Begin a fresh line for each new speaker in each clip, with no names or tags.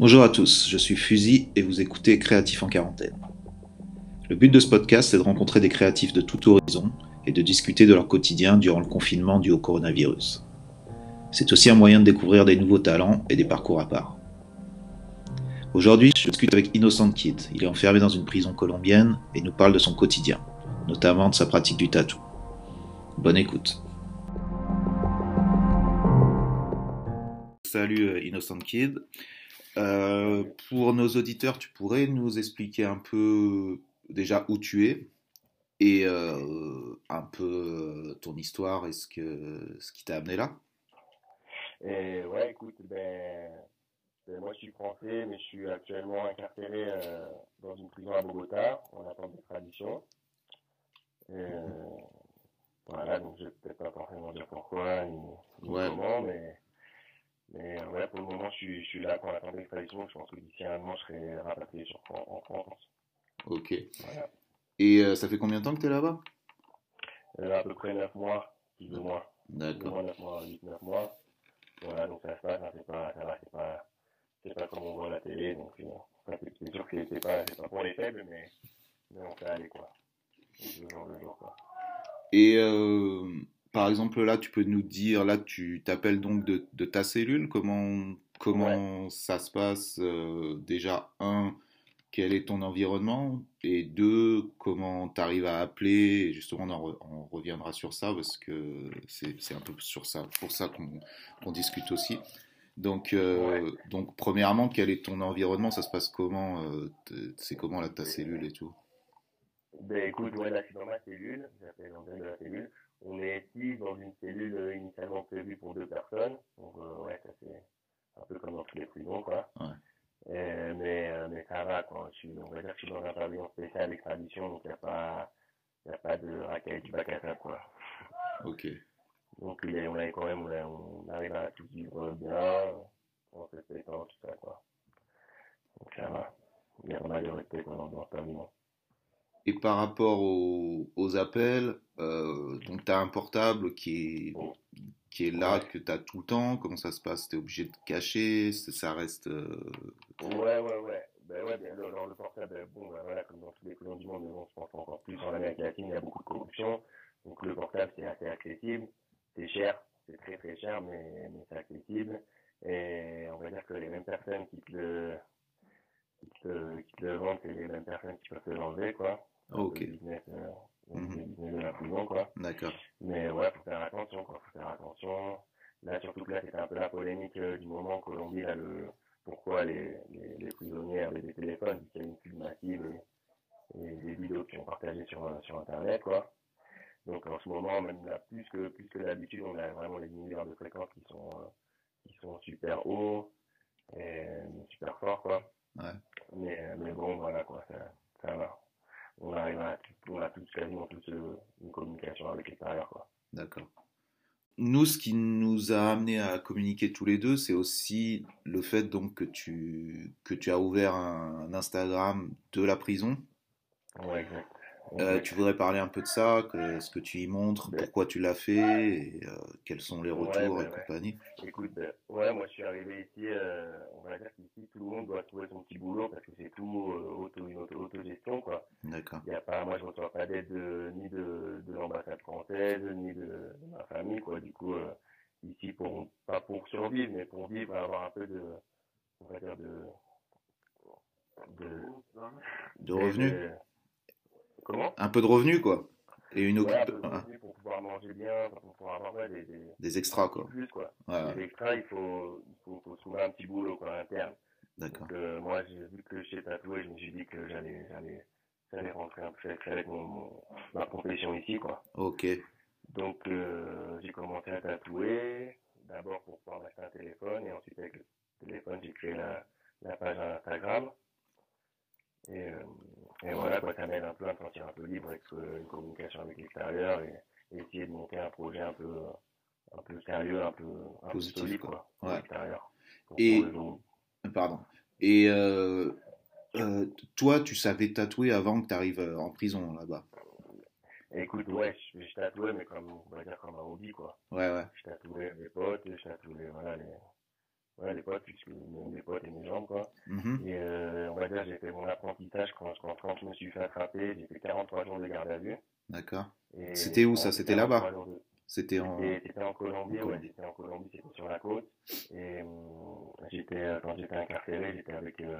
Bonjour à tous, je suis Fusil et vous écoutez Créatif en quarantaine. Le but de ce podcast, c'est de rencontrer des créatifs de tout horizon et de discuter de leur quotidien durant le confinement dû au coronavirus. C'est aussi un moyen de découvrir des nouveaux talents et des parcours à part. Aujourd'hui, je discute avec Innocent Kid. Il est enfermé dans une prison colombienne et nous parle de son quotidien, notamment de sa pratique du tatou. Bonne écoute. Salut euh, Innocent Kid. Euh, pour nos auditeurs, tu pourrais nous expliquer un peu déjà où tu es et euh, un peu ton histoire et ce, que, ce qui t'a amené là?
Et ouais, écoute, ben, ben, moi je suis français, mais je suis actuellement incarcéré euh, dans une prison à Bogota, en attente d'extradition. Euh, voilà, donc je vais peut-être pas forcément dire pourquoi ni, comment, mais, mais ouais, pour le moment je suis, je suis là pour attendre d'extradition. Je pense que d'ici un an je serai rapatrié sur, en, France.
Ok. Voilà. Et euh, ça fait combien de temps que tu es là-bas
À peu près 9 mois, plus ou moins.
D'accord.
9 mois, 8-9 mois. Voilà, donc ça se passe, hein, c'est pas, ça va, c'est pas, c'est pas comme on voit à la télé, donc euh, c'est sûr que c'est pas, c'est pas pour les faibles, mais, mais on fait aller, quoi. Le jour le jour, quoi.
Et euh, par exemple, là, tu peux nous dire, là, tu t'appelles donc de, de, ta cellule, comment, comment ouais. ça se passe euh, Déjà, un, quel est ton environnement? Et deux, comment tu arrives à appeler? Et justement, on, en re, on, reviendra sur ça parce que c'est un peu sur ça, pour ça qu'on qu discute aussi. Donc, euh, ouais. donc, premièrement, quel est ton environnement? Ça se passe comment euh, C'est comment là, ta cellule et tout?
ben, Écoute, ouais, là, je suis dans ma cellule. J'appelle l'antenne de la cellule. On est ici dans une cellule euh, initialement prévue pour deux personnes. Donc, euh, ouais, ça c'est un peu comme dans tous les prisons, quoi.
Ouais.
Euh, mais, mais ça va, quoi. Je suis, on va dire que je suis dans un pavillon spécial d'extradition, donc il n'y a pas, y a pas de raquette du bac à sable, quoi.
Ok.
Donc, on quand même, on, a, on arrive à tout vivre bien, en respectant, tout ça, quoi. Donc, ça va. Il y a pas mal de respect dans, dans ce pavillon.
Et par rapport aux, aux appels, euh, donc tu as un portable qui est, qui est là, ouais. que tu as tout le temps. Comment ça se passe? Tu es obligé de cacher? Ça reste. Euh...
Ouais, ouais, ouais. Ben ouais, alors le portable, bon, ben voilà, comme dans tous les pays du monde, bon, je pense encore plus en Amérique latine, il y a beaucoup de corruption. Donc le portable, c'est assez accessible. C'est cher, c'est très très cher, mais, mais c'est accessible. Et on va dire que les mêmes personnes qui te le, qui te, qui te le vendent, c'est les mêmes personnes qui peuvent te l'enlever, quoi.
Ok.
Le business, euh, le business de la prison, quoi.
D'accord.
Mais ouais, faut faire attention, quoi. Faut faire attention. Là, surtout que là, c'était un peu la polémique euh, du moment en Colombie, là, le, pourquoi les, les, les prisonniers avaient des téléphones, qu'il y a une pub massive et, et, des vidéos qui ont partagées sur, sur Internet, quoi. Donc, en ce moment, même là, plus que, plus que d'habitude, on a vraiment les milliards de fréquences qui sont, euh, qui sont super hauts et super forts, quoi.
Ouais.
Mais, mais bon, voilà, quoi, ça, ça va on à, on a tous quasiment tous une communication avec l'extérieur. Quoi.
D'accord. Nous, ce qui nous a amené à communiquer tous les deux, c'est aussi le fait donc que tu, que tu as ouvert un, un Instagram de la prison.
Ouais, exact.
Euh, tu voudrais parler un peu de ça, que, ce que tu y montres, pourquoi tu l'as fait, et, euh, quels sont les retours
ouais,
et compagnie?
Écoute, ben, ouais, moi je suis arrivé ici, euh, on va dire qu'ici tout le monde doit trouver son petit boulot parce que c'est tout euh, auto, une auto, autogestion quoi.
D'accord.
Il y a pas, moi je reçois pas d'aide ni de, de l'ambassade française ni de, de, ma famille quoi. Du coup euh, ici pour pas pour survivre mais pour vivre, avoir un peu de, on va dire de
de, de revenus?
Comment?
Un peu de revenus, quoi. Et une
ouais, de revenus pour pouvoir manger bien, pour pouvoir avoir ouais, des, des,
des extras, quoi.
Plus, quoi.
Ouais.
Des extras, il faut, il faut, faut trouver un petit boulot, quoi, interne.
D'accord.
Euh, moi, j'ai vu que j'étais tatoué, je me suis dit que j'allais, j'allais, j'allais rentrer un peu avec mon, mon, ma profession ici, quoi.
Ok.
Donc, euh, j'ai commencé à tatouer, d'abord pour pouvoir m'acheter un téléphone, et ensuite avec le téléphone, j'ai créé la, la page Instagram. Et, euh, et voilà, quoi, ça m'aide un peu à me sentir un peu libre avec euh, une communication avec l'extérieur et, et, essayer de monter un projet un peu, un peu sérieux, un peu, un
Positif,
peu solide,
quoi.
quoi,
ouais.
l'extérieur.
Et, pardon. Et euh, euh, toi, tu savais tatouer avant que tu arrives en prison là-bas?
Écoute, ouais, je, je tatouais, mais comme, on va dire comme un hobby, quoi.
Ouais, ouais.
Je tatouais mes potes, je tatouais, voilà, les, ouais, les potes, puisque mes potes et mes jambes, quoi.
Mhm.
Et euh, on va dire, j'ai fait mon apprentissage quand, quand, quand je me suis fait attraper, j'ai fait 43 jours de garde à vue.
D'accord. C'était où ça? C'était
43
là-bas?
de-
C'était en.
C'était c'était en Colombie,
en
ouais, j'étais en Colombie, c'était sur la côte. Et euh, j'étais, euh, quand j'étais incarcéré, j'étais avec, euh,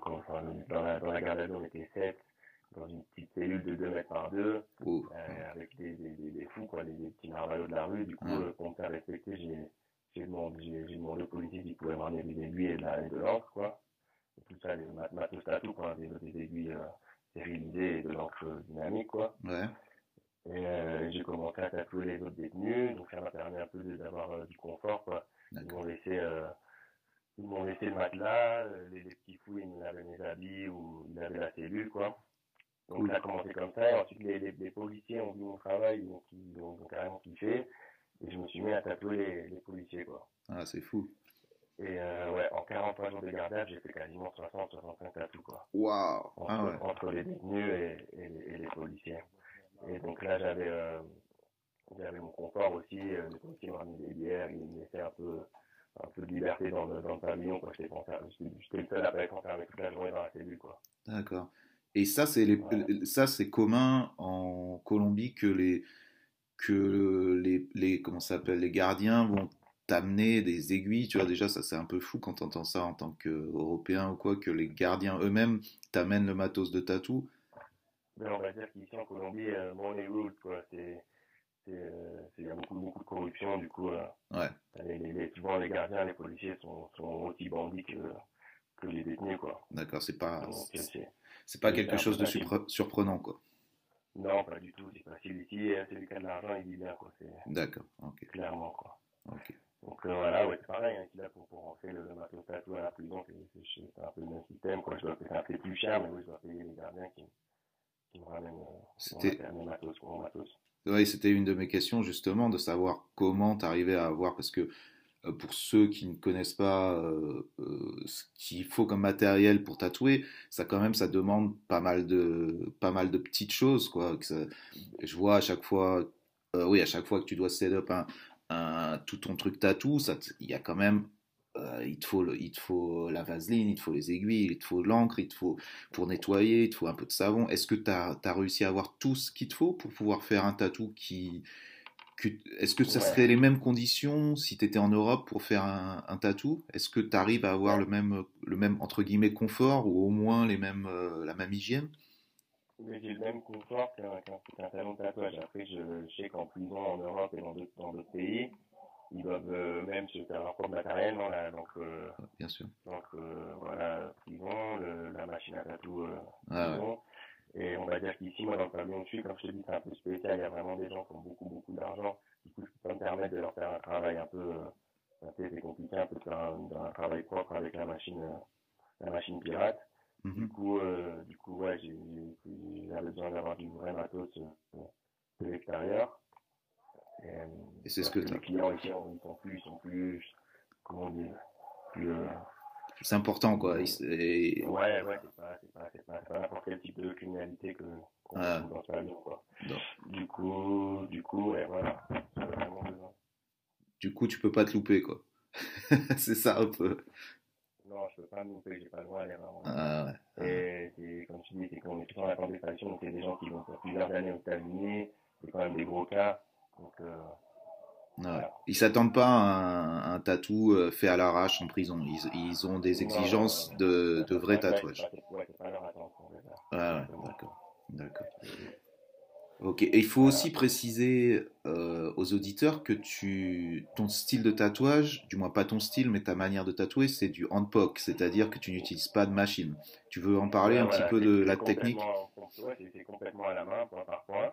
quand- enfin, dans la, dans la garde à vue, on était sept, dans une petite cellule de 2 mètres par 2,
Oh.
euh, avec des, des, des, des fous, quoi, des, petits narvalos de la rue. Du coup, euh, pour me faire respecter, j'ai, j'ai demandé, j'ai, au policier s'il pouvait m'emmener des aiguilles et de, la, et de l'encre, quoi. Et tout ça, mat- matos tatou, quoi, des, des aiguilles, euh, stérilisées et de l'encre dynamique, quoi.
Ouais.
Et euh, j'ai commencé à tatouer les autres détenus, donc ça m'a permis un peu d'avoir euh, du confort, quoi. Ils m'ont laissé, euh, ils m'ont laissé le matelas, les, les petits fous, ils me lavaient mes habits ou ils avaient la cellule, quoi. Donc
Cool.
ça a commencé comme ça, et ensuite les, les, les policiers ont vu mon travail, donc ils ont, ils ont carrément kiffé, et je me suis mis à tatouer les, les policiers, quoi.
Ah, c'est fou.
Et euh, ouais, en 43 jours de vue, j'ai fait quasiment 60-65 tatous, quoi
Waouh.
entre,
Ah ouais.
entre les détenus et, et, les, et les policiers. Et donc là, j'avais euh, j'avais mon confort aussi. Euh, les policiers m'ont ramené des bières, ils me laissaient un peu, un peu de liberté dans le, dans le pavillon. quoi. J'étais le seul à pas être enfermé toute la journée dans la cellule. Quoi.
D'accord. Et ça, c'est les,
Ouais.
ça, c'est commun en Colombie que les, que les, les, comment s'appelle, les gardiens vont t'amener des aiguilles. Tu vois, déjà, ça, c'est un peu fou quand tu entends ça en tant qu'Européen ou quoi, que les gardiens eux-mêmes t'amènent le matos de tatou.
On va dire qu'ici en Colombie, euh, money rules, quoi. C'est, euh, c'est- il y a beaucoup, beaucoup de corruption. Du coup, euh,
Ouais.
les, les, les- souvent les gardiens, les policiers sont, sont aussi bandits que, que les détenus. Quoi.
D'accord, c'est pas,
c'est-
pas quelque chose de surprenant, quoi.
Non, pas du tout, c'est facile ici, euh, celui qui a de l'argent, il vit bien, quoi,
D'accord, ok,
clairement, quoi.
ok.
Donc euh, voilà, ouais, c'est pareil, hein, a pour, pour rentrer le, matos tatou à la prison, c'est un peu le même système, quoi, je dois payer un peu plus cher, mais oui, je dois payer les gardiens qui, qui me ramènent euh, mon matos, mon matos, mon matos.
Oui, c'était une de mes questions justement de savoir comment tu arrivais à avoir, parce que pour ceux qui ne connaissent pas euh, euh, ce qu'il faut comme matériel pour tatouer, ça quand même ça demande pas mal de pas mal de petites choses quoi. Je vois à chaque fois, euh, oui à chaque fois que tu dois set up un, tout ton truc tatou, il y a quand même euh, il te faut il te faut la vaseline, il te faut les aiguilles, il te faut l'encre, il te faut pour nettoyer, il te faut un peu de savon. Est-ce que tu as, réussi à avoir tout ce qu'il te faut pour pouvoir faire un tatou qui. Est-ce que ça
Ouais.
serait les mêmes conditions si tu étais en Europe pour faire un, un tatou Est-ce que tu arrives à avoir le même, le même, entre guillemets, confort ou au moins les mêmes, euh, la même hygiène?
J'ai le même confort qu'un qu'un salon de tatouage. Après, je, je sais qu'en prison, en Europe et dans d'autres pays, ils doivent euh, même se faire leur propre matériel, donc, euh,
Bien sûr.
donc voilà, prison, le- la machine à tatou,
Ah ouais.
Et on va dire qu'ici, moi, dans le pavillon où je suis, comme je te dis, c'est un peu spécial. Il y a vraiment des gens qui ont beaucoup, beaucoup d'argent. Du coup, je peux pas me permettre de leur faire un travail un peu, euh, c'est compliqué, un peu un, un travail propre avec la machine, euh, la machine pirate. Du
Mhm.
coup, euh, du coup, ouais, j'avais besoin d'avoir du vrai matos euh, de l'extérieur. Et, euh,
Et c'est ce que
les clients ici, ils sont plus, ils sont plus, comment dire, plus, euh,
C'est important, quoi. Et c'est-
Ouais, ouais, c'est pas, c'est pas, c'est pas, c'est pas n'importe quel type de criminalité que, qu'on
Ah.
dans ce quoi.
Non.
Du coup, du coup, ouais, voilà.
Du coup, tu peux pas te louper, quoi. c'est ça un peu.
Non, je peux pas me louper, j'ai pas le droit à l'erreur.
Ah ouais.
Et c'est, comme tu dis, c'est qu'on est tous en la contestation, donc c'est des gens qui vont faire plusieurs années aux États-Unis, c'est quand même des gros cas. Donc, euh,
Ouais. Ils s'attendent pas à un, un tatou euh, fait à l'arrache en prison. Ils, ils ont des exigences de, de vrais tatouages. Ah ouais, d'accord. D'accord. Ok. Et il faut aussi préciser euh, aux auditeurs que tu, ton style de tatouage, du moins pas ton style, mais ta manière de tatouer, c'est du handpoke, c'est-à-dire que tu n'utilises pas de machine. Tu veux en parler
Ouais,
un
voilà,
petit peu de la technique?
c'est complètement à la main, point par point.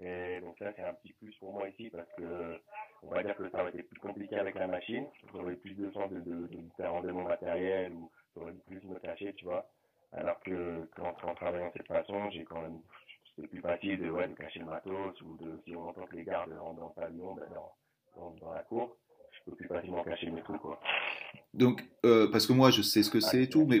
Et donc ça, c'est un petit plus pour moi ici parce que on va dire que ça aurait été plus compliqué avec la machine. J'aurais plus de temps de, de, de me faire rendre mon matériel ou j'aurais plus me cacher, tu vois. Alors que quand en travaillant de cette façon, j'ai quand même, c'est plus facile de, ouais, de cacher le matos ou de, si on entend que les gardes rentrent dans le pavillon, ben, dans, dans, dans la cour, je peux plus facilement cacher mes trucs, quoi.
Donc, euh, parce que moi, je sais ce que c'est et tout, mais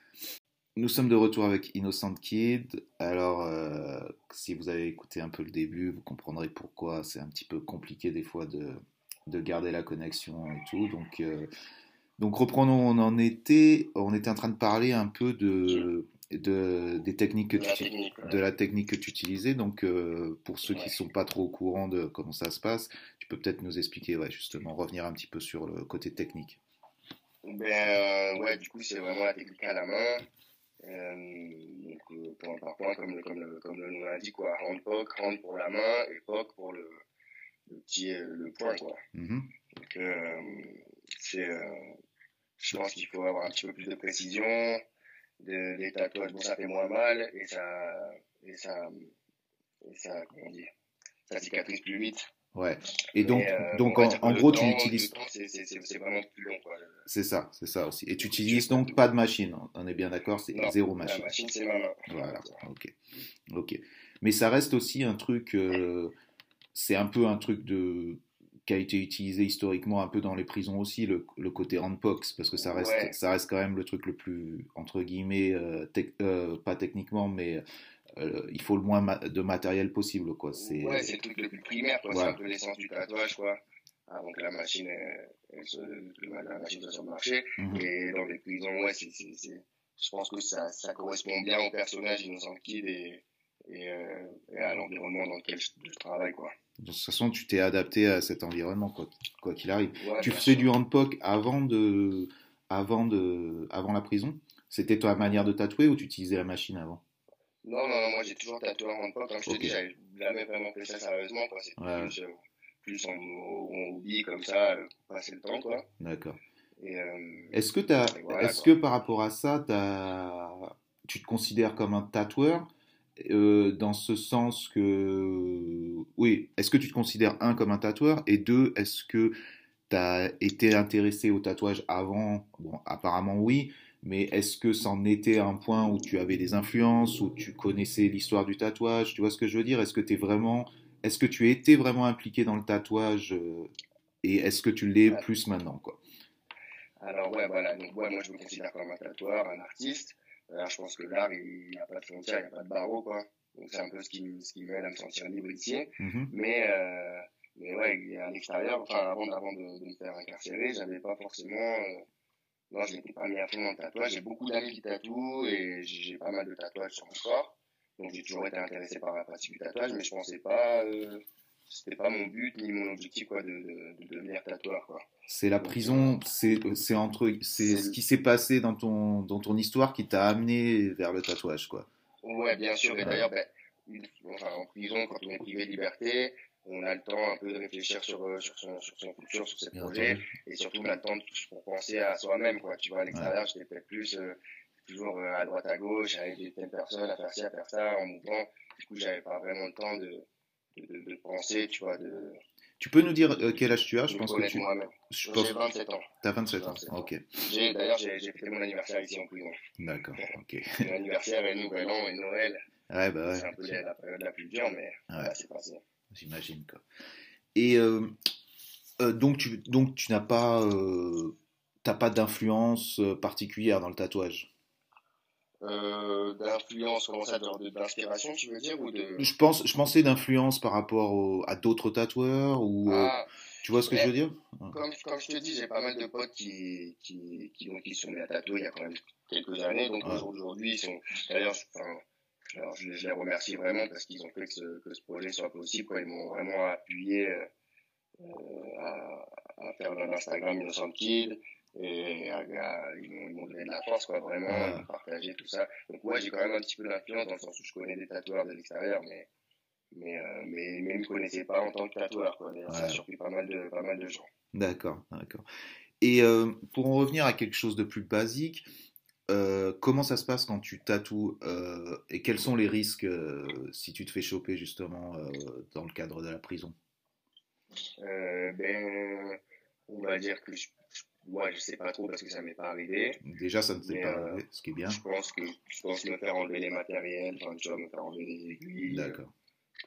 Nous sommes de retour avec Innocent Kid. Alors, euh, si vous avez écouté un peu le début, vous comprendrez pourquoi c'est un petit peu compliqué des fois de, de garder la connexion et tout. Donc, euh, donc reprenons, on en était, on était en train de parler un peu de, de des techniques que
De
tu
la technique, ouais.
de la technique que tu utilisais. Donc, euh, pour ceux qui
Ouais.
sont pas trop au courant de comment ça se passe, tu peux peut-être nous expliquer, ouais, justement, revenir un petit peu sur le côté technique.
Ben ouais, du coup, c'est vraiment la technique à la main. Euh, donc, euh, point par point, comme le, comme le, comme le nom l'indique, quoi. Hand poke, hand pour la main et poke pour le, le petit, euh, le point, quoi.
Mhm.
Donc, euh, c'est, euh, je pense qu'il faut avoir un petit peu plus de précision. De, les tatouages, bon, ça fait moins mal et ça, et ça, et ça, comment dire, ça cicatrise plus vite.
Ouais. Et donc,
euh,
donc en, gros, tu utilises.
c'est- vraiment plus long,
ça, c'est ça aussi. Et tu utilises donc pas de machine. On est bien d'accord, c'est zéro
La
machine.
machine, c'est ma main.
Voilà. Ok. Ok. Mais ça reste aussi un truc. euh, c'est un peu un truc de qui a été utilisé historiquement un peu dans les prisons aussi, le, le côté handpox, parce que ça reste,
Ouais.
ça reste quand même le truc le plus entre guillemets, euh, tec- euh, pas techniquement, mais euh, il faut le moins ma- de matériel possible, quoi. C'est
Ouais, c'est le truc le plus primaire, quoi.
Ouais.
C'est un peu l'essence du tatouage, quoi. Avant que la machine, elle, elle se, que la machine soit sur le marché.
Mhm.
Et dans les prisons, ouais, c'est, je pense que ça, ça correspond bien au personnage Innocent Kid et, et, euh, et à l'environnement dans lequel je, je travaille, quoi.
de toute façon, tu t'es adapté à cet environnement, quoi quoi qu'il arrive.
Ouais,
Tu faisais
sûr.
du handpoke avant de, avant de, avant la prison? C'était ta manière de tatouer ou tu utilisais la machine avant?
Non, non, non, moi j'ai toujours tatoué en handpoke. Comme je te
Ok.
dis, j'avais jamais vraiment fait ça sérieusement. C'est
Ouais.
plus, euh, plus en, en hobby, comme ça, euh, passer le temps, quoi.
D'accord.
Euh,
Est-ce que,
voilà,
est-ce
quoi.
que par rapport à ça, tu te considères comme un tatoueur euh, dans ce sens que. Oui, est-ce que tu te considères, un, comme un tatoueur et deux, est-ce que tu as été intéressé au tatouage avant? Bon, apparemment oui, mais est-ce que c'en était un point où tu avais des influences, où tu connaissais l'histoire du tatouage? Tu vois ce que je veux dire? Est-ce que tu es vraiment. Est-ce que tu étais vraiment impliqué dans le tatouage euh, et est-ce que tu l'es plus maintenant quoi?
Alors ouais, voilà, donc ouais, moi je me considère comme un tatoueur, un artiste. Alors je pense que l'art, il n'y a pas de frontières, il n'y a pas de barreaux, quoi. Donc c'est un peu ce qui, ce qui m'aide à me sentir libre ici.
Mhm.
Mais, euh, mais ouais, à l'extérieur, enfin avant, avant de, de me faire incarcérer, j'avais pas forcément... euh, non, je m'étais pas mis à fond dans le tatouage. J'ai beaucoup d'amis qui tatouent et j'ai pas mal de tatouages sur mon corps. Donc j'ai toujours été intéressé par la pratique du tatouage, mais je pensais pas... Euh, c'était pas mon but ni mon objectif quoi de, de, de devenir tatoueur quoi.
C'est la prison, c'est c'est entre c'est ce qui s'est passé dans ton dans ton histoire qui t'a amené vers le tatouage quoi.
Ouais, bien sûr. Et d'ailleurs, ben, enfin, en prison, quand on est privé de liberté, on a le temps un peu de réfléchir sur, euh, sur, son, sur son futur, sur ses
Bien
projets.
entendu.
Et surtout, on a le temps de- pour penser à soi-même. Quoi. Tu vois, à l'extérieur, j'étais peut-être plus euh, toujours euh, à droite, à gauche, avec des telles personnes, à faire ci, à faire ça, en mouvement. Du coup, j'avais pas vraiment le temps de, de, de, penser, tu vois, de,
Tu peux nous dire euh, quel âge tu as? Je
me
pense que tu
moi-même.
je
J'ai
pense
27 ans.
t'as 27 ans.
27 ans.
OK.
J'ai- D'ailleurs, j'ai j'ai fêté mon anniversaire ici en prison.
D'accord. OK.
Mon anniversaire et Nouvel An et Noël.
Ouais bah
C'est un peu
ouais.
la, la période la plus dure, mais
Ouais.
c'est passé.
J'imagine quoi. Et euh, euh, donc tu donc tu n'as pas euh, t'as pas d'influence particulière dans le tatouage?
D'influence, comment ça, d'inspiration, tu veux dire, ou de...
Je pense je pensais d'influence par rapport au- à d'autres tatoueurs ou
Ah,
tu vois ce que je veux dire?
Comme, comme je te dis, j'ai pas mal de potes qui, qui, qui, donc, qui sont mis à tatouer il y a quand même quelques années, donc
Ouais.
aujourd'hui, ils sont, d'ailleurs, enfin, alors, je, je les remercie vraiment parce qu'ils ont fait que ce, que ce projet soit possible, quoi. Ils m'ont vraiment appuyé, euh, euh, à, à faire un Instagram Innocent Kid, et à- à- ils m'ont donné de la force, quoi, vraiment, de partager tout ça. Donc, ouais, j'ai quand même un petit peu d'influence dans le sens où je connais des tatoueurs de l'extérieur, mais, mais, euh, mais, mais ils me connaissaient pas en tant que tatoueur, quoi. Ça a surpris pas mal de, pas mal de gens.
D'accord, d'accord. Et euh, pour en revenir à quelque chose de plus basique, euh, comment ça se passe quand tu tatoues euh, et quels sont les risques euh, si tu te fais choper justement dans le cadre de la prison?
Ben, on va dire que je, moi, je sais pas trop parce que ça m'est pas arrivé.
Déjà, ça ne
Mais,
pas arrivé, ce qui est bien.
Je pense que je pense me faire enlever les matériels, enfin, tu me faire enlever les aiguilles,
D'accord,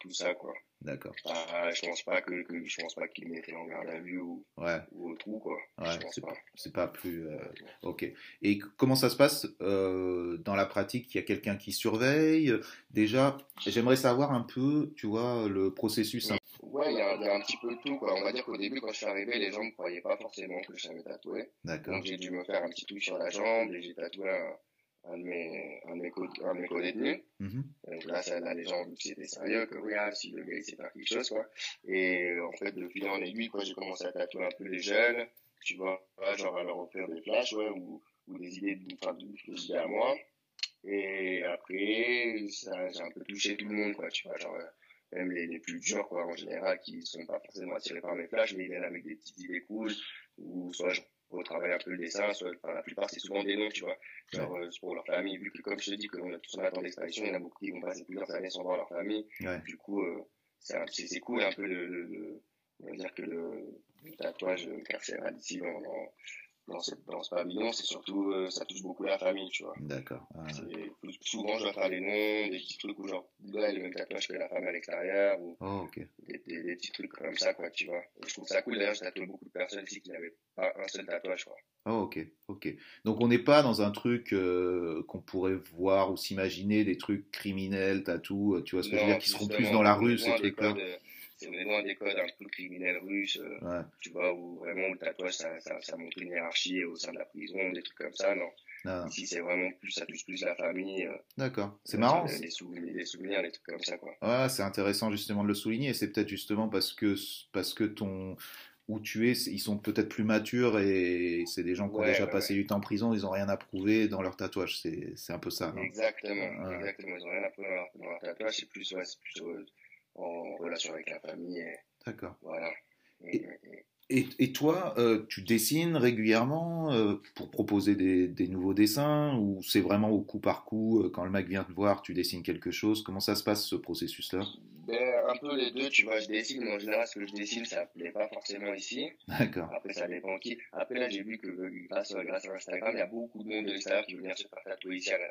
tout ça, quoi.
D'accord.
Ah, je pense pas que, que je pense pas qu'il mettrait en garde à vue ou,
Ouais,
ou au trou, quoi.
ouais, c'est
pas.
c'est pas plus. euh, Ok. Et comment ça se passe euh, dans la pratique? Il y a quelqu'un qui surveille? Déjà, j'aimerais savoir un peu, tu vois, le processus. hein.
Ouais, il y, a il y a un petit peu de tout, quoi. On va dire qu'au début, quand je suis arrivé, les gens ne croyaient pas forcément que je savais tatouer.
D'accord,
Donc j'ai dû me faire un petit truc sur la jambe et j'ai tatoué un, un de mes, un de mes, co- un de mes co-détenus. Donc là, ça, là, les gens c'était sérieux, que oui, ah, si le gars il sait faire quelque chose, quoi. Et euh, en fait, de fil en aiguille, quoi, j'ai commencé à tatouer un peu les jeunes, tu vois, ouais, genre à leur offrir des flashs, ouais, ou, ou des idées, de- enfin, des des idées à moi. Et après, ça, j'ai un peu touché tout le monde, quoi, tu vois, genre, euh, même les, les plus durs, quoi, en général, qui sont pas forcément attirés par mes flashs, mais ils viennent avec des petites idées cool, ou soit je retravaille un peu le dessin, soit, enfin, la plupart, c'est souvent des noms, tu vois, genre, euh, pour leur famille, vu que, comme je te dis, que l'on a tous un attente d'extradition, il y en a beaucoup qui vont passer plusieurs années sans voir leur famille,
Ouais.
du coup, euh, c'est cool un peu le- on va dire que le, le tatouage carcéral ici dans, dans, dans, cette- dans ce pavillon, c'est surtout, euh, ça touche beaucoup la famille, tu vois.
D'accord. Ah,
Souvent, je dois faire des noms, des petits trucs où genre, a le même tatouage que la femme à l'extérieur, ou
Oh,
des, des, des petits trucs comme ça, quoi, tu vois. Et je trouve ça cool, d'ailleurs, je tatoue beaucoup de personnes ici qui n'avaient pas un seul tatouage, quoi.
Oh, ok, ok. Donc on n'est pas dans un truc euh, qu'on pourrait voir ou s'imaginer, des trucs criminels, tatou, euh, tu vois ce que je veux dire, qui seront plus dans la rue, ces trucs-là.
C'est on est loin des codes un peu criminels russes, euh,
Ouais,
tu vois, où vraiment le tatouage, ça, ça, ça montre une hiérarchie au sein de la prison, des trucs comme ça, non.
non,
Ici, c'est vraiment plus, ça touche plus la famille. euh,
d'accord. C'est
euh,
marrant.
Les souvenirs, les souvenirs, les trucs comme ça, quoi.
Ouais, c'est intéressant justement de le souligner. C'est peut-être justement parce que parce que ton où tu es, ils sont peut-être plus matures et c'est des gens qui ont
Ouais,
déjà
ouais,
passé du temps en prison, ils ont rien à prouver dans leur tatouage. C'est un peu ça, non?
Exactement,
Ouais.
exactement. Ils ont rien à prendre dans leur, tatouage, c'est plus, ouais, plus en relation avec la famille,
D'accord.
voilà.
Et-
Et- et-
toi, euh, tu dessines régulièrement euh, pour proposer des, des nouveaux dessins ou c'est vraiment au coup par coup, euh, quand le mec vient te voir, tu dessines quelque chose? Comment ça se passe ce processus-là?
Ben, un peu les deux, tu vois, je dessine, mais en général, ce que je dessine, ça plaît pas forcément ici.
D'accord.
Après, ça dépend qui. Après, là, j'ai vu que grâce, grâce à Instagram, il y a beaucoup de monde de l'extérieur qui veut venir se faire tatouer ici à la,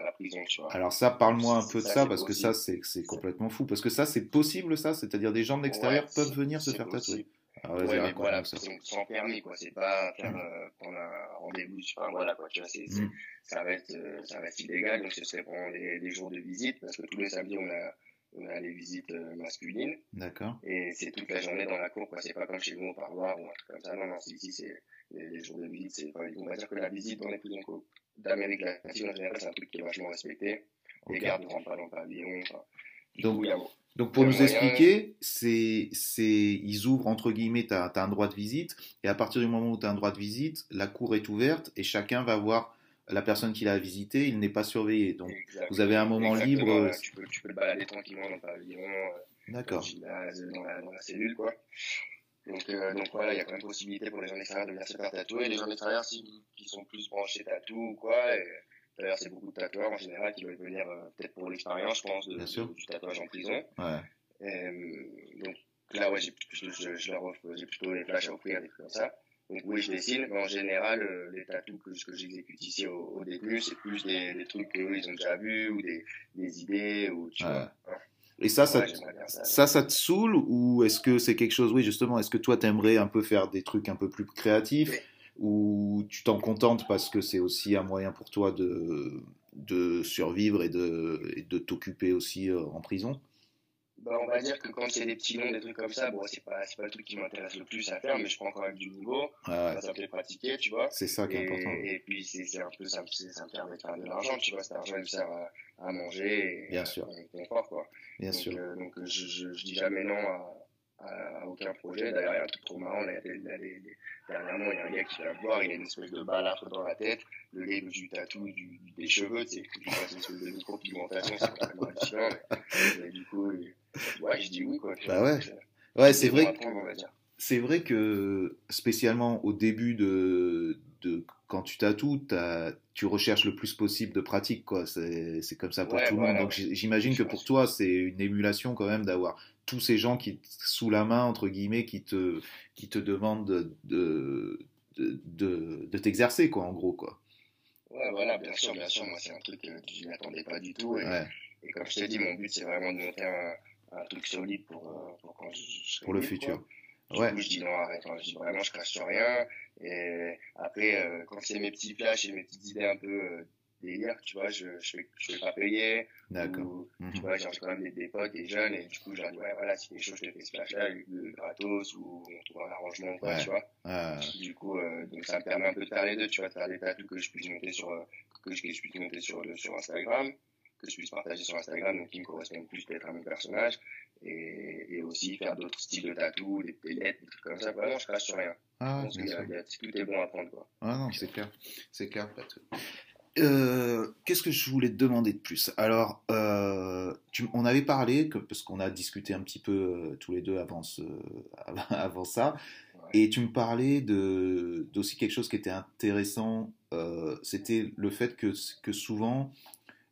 à la prison, tu vois.
Alors ça, parle-moi un peu de
Ça,
parce que ça, c'est complètement fou. Parce que ça, c'est possible, ça? C'est-à-dire des gens de l'extérieur
Ouais,
peuvent venir se faire tatouer?
possible.
Vas-y,
Ouais, mais voilà, sans, sans permis, quoi. C'est pas faire, euh, prendre un rendez-vous, enfin, voilà, quoi. Tu vois, c'est, c'est-
Mm.
ça reste, euh, ça reste illégal, donc ce serait pendant les, les jours de visite, parce que tous les samedis, on a, on a les visites euh, masculines,
D'accord.
et c'est toute la journée dans la cour, quoi. C'est pas comme chez nous au parloir ou un truc comme ça. Non, non, ici, c'est, les, les jours de visite, c'est, enfin, on va dire que la visite dans les prisons d'Amérique latine, en général, c'est un truc qui est vachement respecté. Les gardes ne rentrent pas dans le pavillon, enfin. Du
Donc,
coup, il y a,
Donc pour nous expliquer, c'est, c'est, ils ouvrent entre guillemets, tu as, un droit de visite, et à partir du moment où tu as un droit de visite, la cour est ouverte et chacun va voir la personne qu'il a visité, il n'est pas surveillé. Donc vous avez un moment
exactement,
libre.
ouais, Tu peux, tu peux te balader tranquillement dans le pavillon. euh, dans le
D'accord.
dans la, dans la cellule, quoi. Donc, euh, donc voilà, il y a quand même possibilité pour les gens d'extérieur de venir se faire tatouer. Les gens d'extérieur, si, qui sont plus branchés tatou ou quoi, et, d'ailleurs, c'est beaucoup de tatoueurs en général qui veulent venir, euh, peut-être pour l'expérience, je pense, de, du tatouage en prison.
Ouais.
Euh, donc là, ouais, j'ai plutôt- je, je leur offre, j'ai plutôt les flashs à offrir, des trucs comme ça. Donc oui, je dessine, mais en général, euh, les tatous que, que j'exécute ici au, au détenu, c'est plus des, des trucs qu'eux, ils ont déjà vus, ou des, des idées, ou tu
Ouais.
vois.
Et ça, ça,
Ouais, ça.
ça, ça te saoule ou est-ce que c'est quelque chose, oui justement, est-ce que toi t'aimerais un peu faire des trucs un peu plus créatifs? Ou tu t'en contentes parce que c'est aussi un moyen pour toi de, de survivre et de, et de t'occuper aussi euh, en prison?
Bah, on va dire que quand c'est des petits noms, des trucs comme ça, bon, c'est pas, pas le truc qui m'intéresse le plus à faire, mais je prends quand même du niveau.
Ouais,
Ça, me fait pratiquer, tu vois.
c'est ça qui est important.
Et, puis, c'est, un peu, ça, ça me permet de faire de l'argent, tu vois. Cet argent, il me sert à, à manger et
Bien
à
sûr.
confort, quoi.
Bien
donc,
sûr.
euh, donc, je, je, je dis jamais non à, à, aucun projet. D'ailleurs, il y a un truc trop marrant, là, y y dernièrement, il y a un gars qui vient me voir, il a une espèce de balafre dans la tête. Le veut du tatou, du, des cheveux, tu sais, que tu vois, c'est une espèce de micro-pigmentation, c'est hallucinant. Mais, du coup, ouais, je dis oui, quoi.
Bah ouais.
Euh,
Ouais, c'est vrai
va.
C'est vrai que spécialement au début de, de quand tu tatoues, tu recherches le plus possible de pratique, quoi. C'est c'est comme ça pour
Ouais,
tout le
voilà,
monde. Donc j'imagine que pour toi, c'est une émulation quand même d'avoir tous ces gens qui, sous la main, entre guillemets, qui te, qui te demandent de, de, de, de t'exercer, quoi, en gros, quoi.
Ouais, voilà, bien sûr, bien sûr. Moi, c'est un truc que je m'attendais pas du tout. Et, et comme je t'ai dit, mon but, c'est vraiment de monter un, un truc solide pour, euh, pour quand je,
Pour le futur.
Du ouais. coup, je dis non, arrête, je dis vraiment, je crache sur rien. Et après, euh, quand c'est mes petits flashs et mes petites idées un peu euh, délire, tu vois, je, je, je fais pas payer.
D'accord.
Tu vois, j'ai quand même des, des potes, des jeunes, et du coup, leur dis, ouais, voilà, si des choses, je te fais ce flash-là, gratos, ou on trouve un arrangement, quoi,
ouais.
tu vois.
Ah.
Du coup, euh, donc ça me permet un peu de faire les deux, tu vois, de faire des tatous que je puisse monter sur, que je, que je puisse monter sur, sur Instagram que je puisse partager sur Instagram, donc qui me correspondent plus peut-être à mon personnage, et, et aussi faire d'autres styles de tatou, des, des lettres, des trucs comme ça. Vraiment, je crache sur rien.
Ah,
Donc, tout est bon à prendre. Quoi.
Ah non, c'est clair. C'est clair, euh, Qu'est-ce que je voulais te demander de plus? Alors, euh, tu, on avait parlé, que, parce qu'on a discuté un petit peu euh, tous les deux avant, ce, avant ça, ouais. et tu me parlais d'aussi quelque chose qui était intéressant, c'était le fait que, que souvent,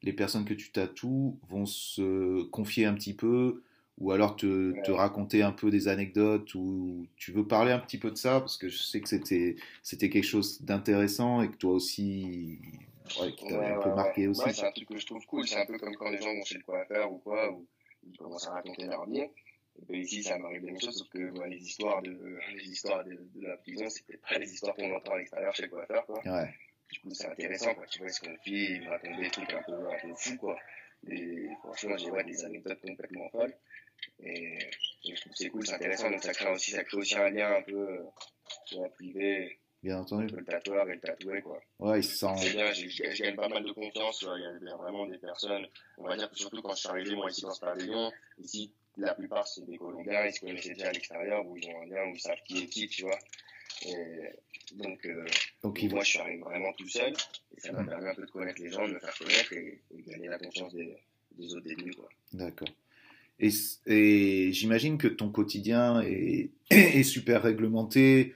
les personnes que tu tatoues vont se confier un petit peu ou alors te, te, raconter un peu des anecdotes ou tu veux parler un petit peu de ça? Parce que je sais que c'était c'était quelque chose d'intéressant et que toi aussi ouais, qui t'a
ouais,
un peu
ouais,
marqué
ouais.
aussi.
Ouais, c'est un truc que je trouve cool, c'est un peu comme quand les gens vont chez le coiffeur ou quoi ou ils commencent à raconter leur vie. Et ben ici, ça m'arrive la même chose, sauf que bah, les histoires de les histoires de, de la prison, c'était pas les histoires qu'on entend à l'extérieur chez le coiffeur, quoi.
Ouais
du coup c'est intéressant quoi tu vois ce qu'on fait il raconte des trucs un peu un peu fous quoi et franchement j'ai ouais, des anecdotes complètement folles et, et je trouve c'est cool c'est intéressant donc ça crée aussi ça crée aussi un lien un peu euh, privé
bien entendu
le tatoueur et le tatoué quoi
ouais il se sent
c'est bien je gagne pas mal de confiance il y a vraiment des personnes on va dire que surtout quand je suis arrivé moi ici dans ce pavillon ici la plupart c'est des Colombiens ils se connaissaient déjà à l'extérieur où ils ont un lien où ils savent qui est qui tu vois et donc, euh,
donc
moi, je suis arrivé vraiment tout seul. Et ça m'a mmh. permis un peu de connaître les gens, de me faire connaître et, et gagner la confiance des, des autres débuts.
D'accord. Et, et j'imagine que ton quotidien est, est super réglementé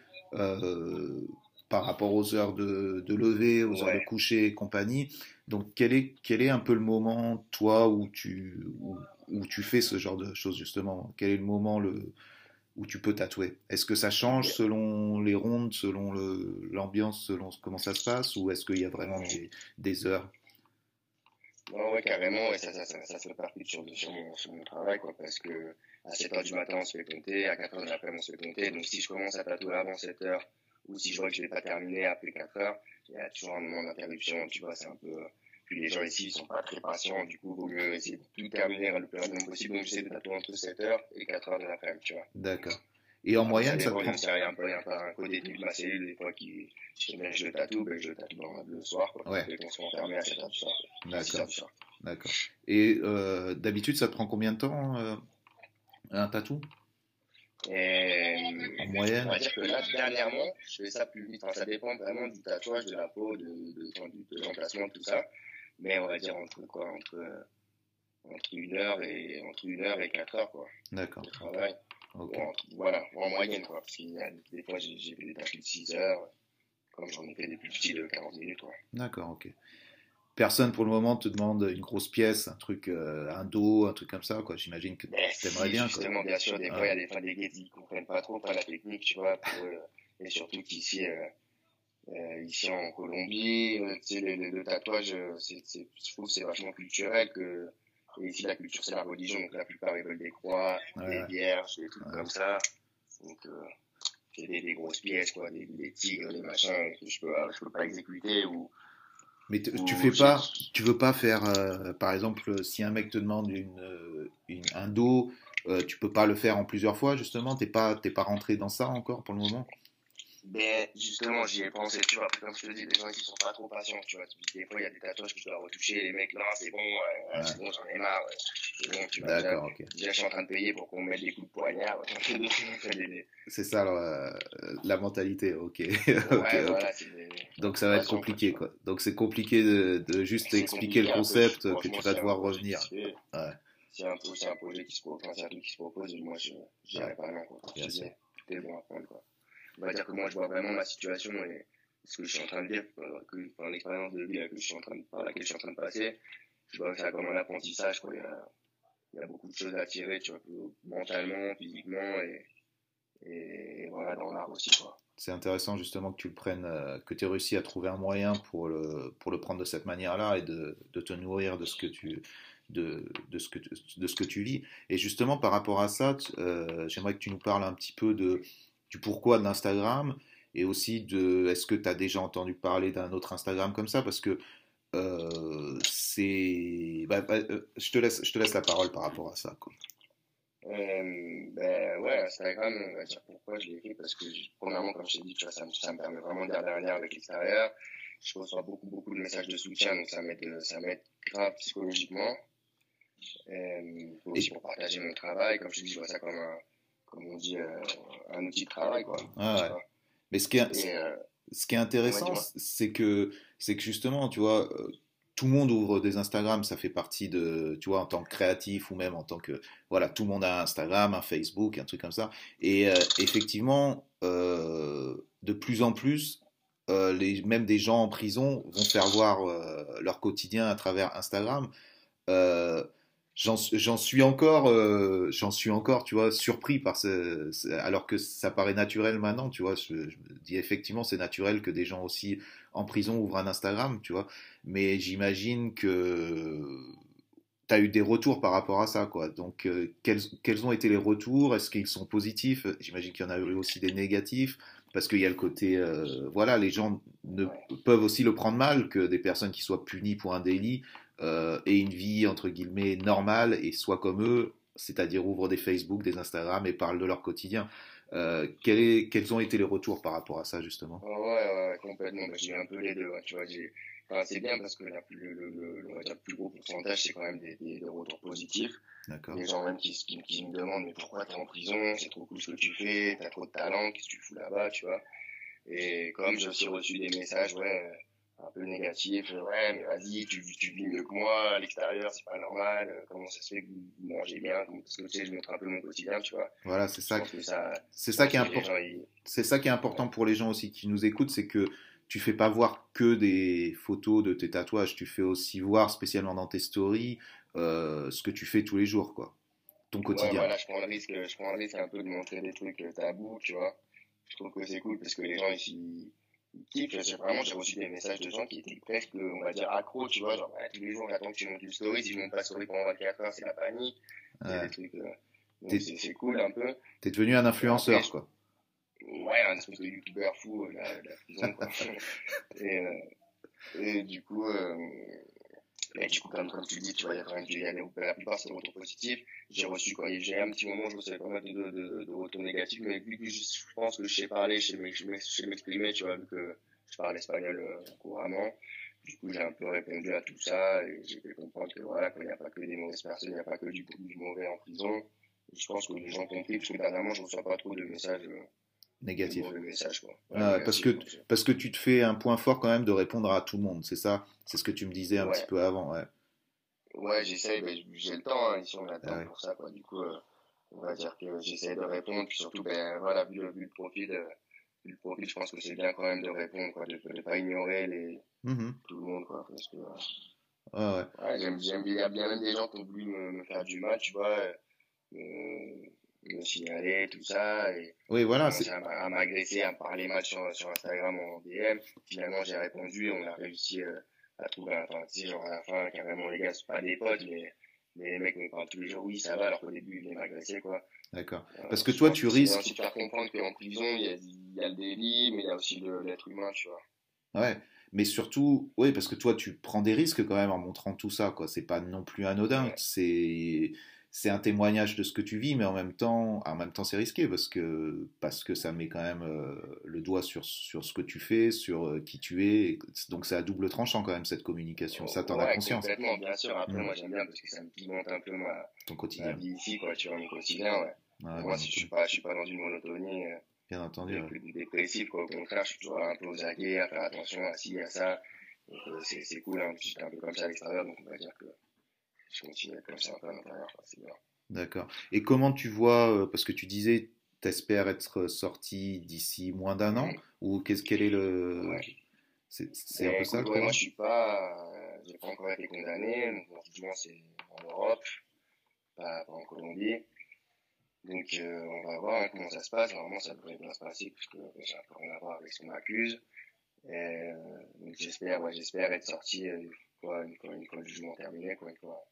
par rapport aux heures de, de lever, aux
ouais.
heures de coucher et compagnie. Donc, quel est, quel est un peu le moment, toi, où tu, où, où tu fais ce genre de choses, justement? Quel est le moment le, où tu peux tatouer? Est-ce que ça change selon les rondes, selon l'ambiance, selon comment ça se passe, ou est-ce qu'il y a vraiment des, des heures?
Ouais, carrément, ouais, ça, ça, ça, ça répercute sur, sur, mon, sur mon travail, quoi, parce que à 7 h du matin, on se fait compter, à 4 h de l'après-midi, on se fait compter, donc si je commence à tatouer avant 7 h ou si je vois que je vais pas terminer après 4 h il y a toujours un moment d'interruption, tu vois, c'est un peu... Puis les gens ici, ils sont pas très patients, du coup, il vaut mieux essayer de tout terminer le plus rapidement possible. Donc, j'essaie de tatouer entre 7h et 4h de l'après-midi, tu vois.
D'accord. Et en moyenne, ça,
ça prend... A un peu, un peu début de ma cellule, des fois, qui, si je le tatoue, ben, je le tatoue le soir, quoi.
Ouais.
Et qu'on soit enfermé à 7h du soir.
D'accord. D'accord. Et, euh, d'habitude, ça prend combien de temps, euh, un tatou?
Et,
en moyenne
on va dire que là, dernièrement, je fais ça plus vite. Enfin, ça dépend vraiment du tatouage, de la peau, de, de, de, l'emplacement, tout ça. Mais on va dire entre quoi Entre, entre une heure et entre une heure et quatre heures, quoi.
D'accord.
De travail.
Okay.
Entre, voilà, en moyenne, quoi. Parce qu'il y a des fois, j'ai fait des tâches de 6 heures, comme j'en ai fait des plus petits de 40 minutes, quoi.
D'accord, ok. Personne pour le moment te demande une grosse pièce, un truc, euh, un dos, un truc comme ça, quoi. J'imagine que
Mais
t'aimerais
si,
bien,
justement,
quoi.
bien sûr, des fois, il y a des fois des gars qui comprennent pas trop, pas la technique, tu vois, pour, euh, et surtout qu'ici, euh, ici en Colombie, tu sais, le, le, le tatouage, c'est, c'est, je trouve c'est vachement culturel que, et ici la culture c'est la religion, donc la plupart ils veulent des croix,
Ouais.
des vierges, des trucs
Ouais.
comme ça. Donc, c'est des, des grosses pièces, quoi, des, des tigres, des machins que je peux, je peux pas exécuter ou,
Mais tu fais pas, tu veux pas faire, euh, par exemple, si un mec te demande une, euh, une- un dos, euh, tu peux pas le faire en plusieurs fois, justement? T'es pas, t'es pas rentré dans ça encore pour le moment?
Ben, justement, j'y ai pensé, tu vois, comme je te dis, les gens ici sont pas trop patients, tu vois. Des fois, il y a des tatouages que je dois retoucher, les mecs, là, c'est bon, ouais, ouais, c'est bon, j'en ai marre, ouais. C'est bon, tu vois. Déjà,
D'accord, ok.
déjà, je suis en train de payer pour qu'on mette des coups de poignard, des-
C'est ça alors, euh, la mentalité, ok. ok,
Ouais,
ok.
voilà, c'est des...
Donc ça va être compliqué,
quoi.
Donc c'est compliqué de, de juste expliquer le concept
après,
que tu vas devoir revenir.
qui.
Ouais.
C'est un, un projet qui se propose, un qui se propose, et moi, je dirais pas non, quoi.
Bien sûr.
Bon à prendre, quoi. On va dire que moi, je vois vraiment ma situation et ce que je suis en train de vivre, euh, que, enfin, l'expérience de vie que je suis en train de, par laquelle je suis en train de passer, je vois ça comme un apprentissage, quoi. Il y a, il
il y a beaucoup de choses à tirer, tu vois, mentalement, physiquement et, et voilà, dans l'art aussi, quoi.
C'est intéressant justement que tu le prennes, euh, que tu aies réussi à trouver un moyen pour le, pour le prendre de cette manière-là et de, de, te nourrir de ce que tu, de, de, ce que, de ce que tu vis. Et justement, par rapport à ça, euh, j'aimerais que tu nous parles un petit peu de, du pourquoi de l'Instagram et aussi de est-ce que tu as déjà entendu parler d'un autre Instagram comme ça? Parce que euh, c'est. Bah, bah, je, te laisse, je te laisse la parole par rapport à ça. Quoi.
Euh, ben ouais, Instagram, on va dire pourquoi je l'ai fait, parce que premièrement, comme je t'ai dit, tu vois, ça, me, ça me permet vraiment garder un lien avec l'extérieur. Je reçois beaucoup, beaucoup de messages de soutien, donc ça m'aide, ça m'aide grave psychologiquement. Euh, aussi pour partager mon travail, comme je te dis, je vois ça comme un, comme on dit, euh, un outil de travail, quoi.
Ah ouais. Mais ce qui est, Et, euh, ce qui est intéressant, c'est que, que justement, tu vois, euh, tout le monde ouvre des Instagram, ça fait partie de, tu vois, en tant que créatif ou même en tant que, voilà, tout le monde a un Instagram, un Facebook, un truc comme ça. Et euh, effectivement, euh, de plus en plus, euh, les, même des gens en prison vont faire voir leur quotidien à travers Instagram. J'en suis encore, euh, j'en suis encore, tu vois, surpris par ce, ce, alors que ça paraît naturel maintenant, tu vois. Je, dis effectivement, c'est naturel que des gens aussi en prison ouvrent un Instagram, tu vois. Mais j'imagine que tu as eu des retours par rapport à ça, quoi. Donc, euh, quels, quels, ont été les retours? Est-ce qu'ils sont positifs? J'imagine qu'il y en a eu aussi des négatifs, parce qu'il y a le côté, euh, voilà, les gens ne peuvent aussi le prendre mal que des personnes qui soient punies pour un délit euh, aient une vie entre guillemets normale et soient comme eux, c'est-à-dire ouvrent des Facebook, des Instagram et parlent de leur quotidien. Euh, quel est, quels ont été les retours par rapport à ça justement?
Ouais, ouais, ouais complètement. J'ai un peu les deux. Ouais, tu vois, Enfin, c'est bien parce que la le, le, le, le, plus gros pourcentage, c'est quand même des, des, des retours positifs. Les gens même qui, qui, qui me demandent mais pourquoi t'es en prison, c'est trop cool ce que tu fais, t'as trop de talent, qu'est-ce que tu fous là-bas, tu vois? Et comme j'ai aussi reçu des messages, ouais, un peu négatifs, ouais, mais vas-y, tu, tu vis mieux que moi, à l'extérieur, c'est pas normal, comment ça se fait que vous mangez bien, parce que tu sais, je montre un peu mon quotidien, tu vois.
Voilà, c'est ça, ça c'est ça qui est important. Ils... C'est ça qui est important pour les gens aussi qui nous écoutent, c'est que tu fais pas voir que des photos de tes tatouages, tu fais aussi voir spécialement dans tes stories euh, ce que tu fais tous les jours, quoi. Ton quotidien. Ouais,
voilà, je prends le risque, je prends le risque un peu de montrer des trucs tabous, tu vois. Je trouve que c'est cool parce que les gens ici ils kiffent. J'ai vraiment j'ai reçu des messages de gens qui étaient presque, on va dire, accros, tu vois. Genre, bah, tous les jours, j'attends que tu montes une story. Si je monte pas story pendant 24 heures, c'est la panique. Ouais. Des trucs, euh, c'est cool un peu.
T'es devenu un influenceur, Après, quoi
ouais, un espèce de youtubeur fou euh, la, la prison, quoi. et, euh, et du coup, euh, et du coup, comme, comme tu dis, tu vois, il y a quand même, a, la plupart c'est des retours positifs. J'ai reçu, quoi, j'ai un petit moment, je recevais pas mal de, de, de, de retours négatifs, mais vu que je, pense que je sais parler, je sais m'exprimer, tu vois, vu que je parle espagnol euh, couramment. Du coup, j'ai un peu répondu à tout ça et j'ai fait comprendre que voilà, qu'il n'y a pas que des mauvaises personnes, il n'y a pas que du, du mauvais en prison. Je pense que les gens ont compris, parce que dernièrement, je reçois pas trop de messages euh,
négatif.
Message,
ah, parce, que, parce que tu te fais un point fort quand même de répondre à tout le monde, c'est ça? C'est ce que tu me disais un ouais. petit peu avant, ouais.
Ouais, j'essaye, mais j'ai le temps, hein, ici on a le temps ouais. pour ça, quoi. Du coup, euh, on va dire que j'essaie de répondre, puis surtout, ben voilà, vu le, vu le profil, euh, vu le profil, je pense que c'est bien quand même de répondre, quoi, de ne pas ignorer les, mm -hmm. tout le monde, quoi, parce que...
Ah ouais.
j'aime il y a bien même des gens qui ont voulu me, me faire du mal, tu vois. Me signaler, tout ça. Et
oui, voilà.
C'est à m'agresser, à me parler mal sur, sur Instagram en DM. Finalement, j'ai répondu et on a réussi euh, à trouver un, sais, genre à la fin, carrément, les gars, c'est pas des potes, mais, mais les mecs me parlent tous les jours, oui, ça va, alors qu'au début, ils venaient m'agresser, quoi.
D'accord. Euh, Parce que toi, tu risques.
C'est faire comprendre qu'en prison, il y, a, il y a le délit, mais il y a aussi l'être humain, tu vois.
Ouais. Mais surtout, oui, parce que toi, tu prends des risques quand même en montrant tout ça, quoi. C'est pas non plus anodin. Ouais. C'est c'est un témoignage de ce que tu vis, mais en même temps, en même temps, c'est risqué parce que parce que ça met quand même euh, le doigt sur sur ce que tu fais, sur euh, qui tu es. Donc c'est à double tranchant quand même cette communication. Ça, t'en
ouais,
as conscience.
Complètement, bien sûr. Après, mmh. moi, j'aime bien parce que ça me pimente un peu ma
ton quotidien.
Ma vie ici, quoi. Tu vois, mon quotidien, ouais. moi, si je suis pas, je suis pas dans une monotonie. Euh,
bien entendu.
Ouais. Dépressif, quoi. Au contraire, je suis toujours un peu aux aguets, à faire attention à ci, à ça. Donc c'est cool. Hein. Je suis un peu comme ça à l'extérieur, donc on va dire que je continue comme ça un peu à l'intérieur. C'est bien.
D'accord. Et comment tu vois, parce que tu disais, t'espères être sorti d'ici moins d'un an, ou qu'est-ce quel est le,
ouais.
c'est un peu ça.
Ouais, moi, je suis pas, j'ai pas encore été condamné. Donc, effectivement, c'est en Europe. pas, en Colombie. Donc, euh, on va voir hein, comment ça se passe. Normalement, ça devrait bien se passer, puisque ça n'a rien à voir avec ce qu'on m'accuse. Euh, donc, j'espère, ouais, j'espère être sorti euh, quoi, une, fois, une fois le jugement terminé, quoi, une fois.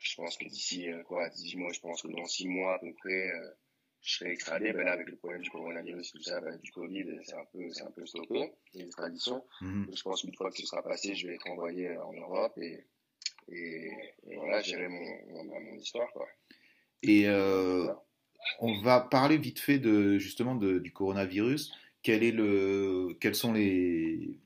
Je pense que d'ici, quoi, 18 mois, je pense que dans 6 mois à peu près, je serai extradé. Ben là, avec le problème du coronavirus, tout ça, ben, du Covid, c'est un peu, c'est un peu stoppé, l'extradition. Mm Je pense qu'une fois que ce sera passé, je vais être envoyé en Europe et, et, et voilà, gérer mon, mon, mon histoire, quoi.
Et euh, on va parler vite fait de, justement de, du coronavirus. Quel est le, quelles sont les,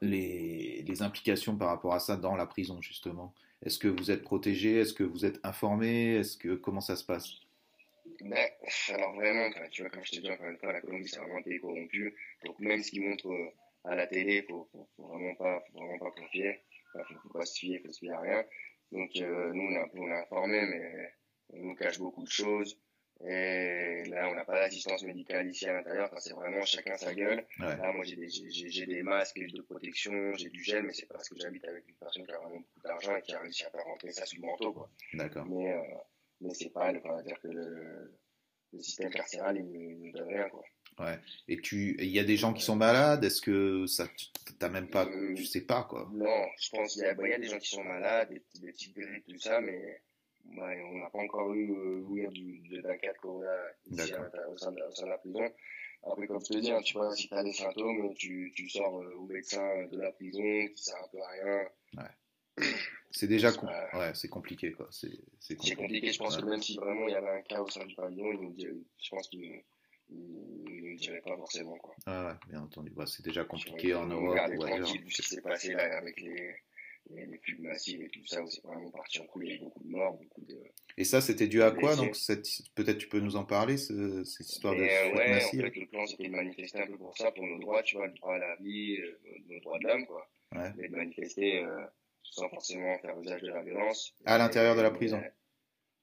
les, les, implications par rapport à ça dans la prison, justement? Est-ce que vous êtes protégé? Est-ce que vous êtes informé? Est-ce que, comment ça se passe?
Ben, alors vraiment, tu vois, comme je t'ai dit encore une fois, la Colombie c'est vraiment un pays corrompu. Donc même ce qu'ils montrent euh, à la télé, faut, faut, faut vraiment pas, vraiment pas confier. Enfin, faut, faut pas se fier, faut se fier à rien. Donc euh, nous on est on est informés, mais on nous cache beaucoup de choses. Et là, on n'a pas d'assistance médicale ici à l'intérieur. c'est vraiment chacun sa gueule. Là, moi, j'ai des, j'ai, des masques de protection, j'ai du gel, mais c'est parce que j'habite avec une personne qui a vraiment beaucoup d'argent et qui a réussi à faire rentrer ça sous le manteau, quoi.
D'accord.
Mais, euh, mais c'est pas, on dire que le, le système carcéral, il ne donne rien, quoi.
Ouais. Et tu, il y a des gens qui sont malades? Est-ce que ça, t'as même pas, euh, tu sais pas, quoi?
Non, je pense qu'il y a, bah, il y a des gens qui sont malades, des, des petites grippes, tout ça, mais, Ouais, on n'a pas encore eu euh, du, de la 4 corona ici au, sein de, au sein de la prison. Après, comme je te dis, hein, tu vois, si tu as des symptômes, tu, tu sors euh, au médecin de la prison qui sert un peu à rien.
Ouais. C'est déjà com ouais, c'est compliqué, quoi. C'est
compliqué. compliqué. Je pense que même si vraiment il y avait un cas au sein du pavillon, nous, je pense qu'il ne dirait pas forcément, quoi.
Ah ouais, bien entendu. Ouais, c'est déjà compliqué en Europe.
Ou ailleurs. ce qui s'est passé là avec les les, fugues massives et tout ça, où c'est vraiment parti en couille, il y a beaucoup de morts, beaucoup de...
Et ça, c'était dû à quoi Donc, peut-être tu peux nous en parler, ce, cette histoire de
fugues ouais, massives en fait, le plan, c'était de manifester un peu pour ça, pour nos droits, tu vois, le droit à la vie, euh, nos droits de l'homme, quoi. Ouais. Et de manifester euh, sans forcément faire usage de la violence.
À l'intérieur de la prison
Ouais,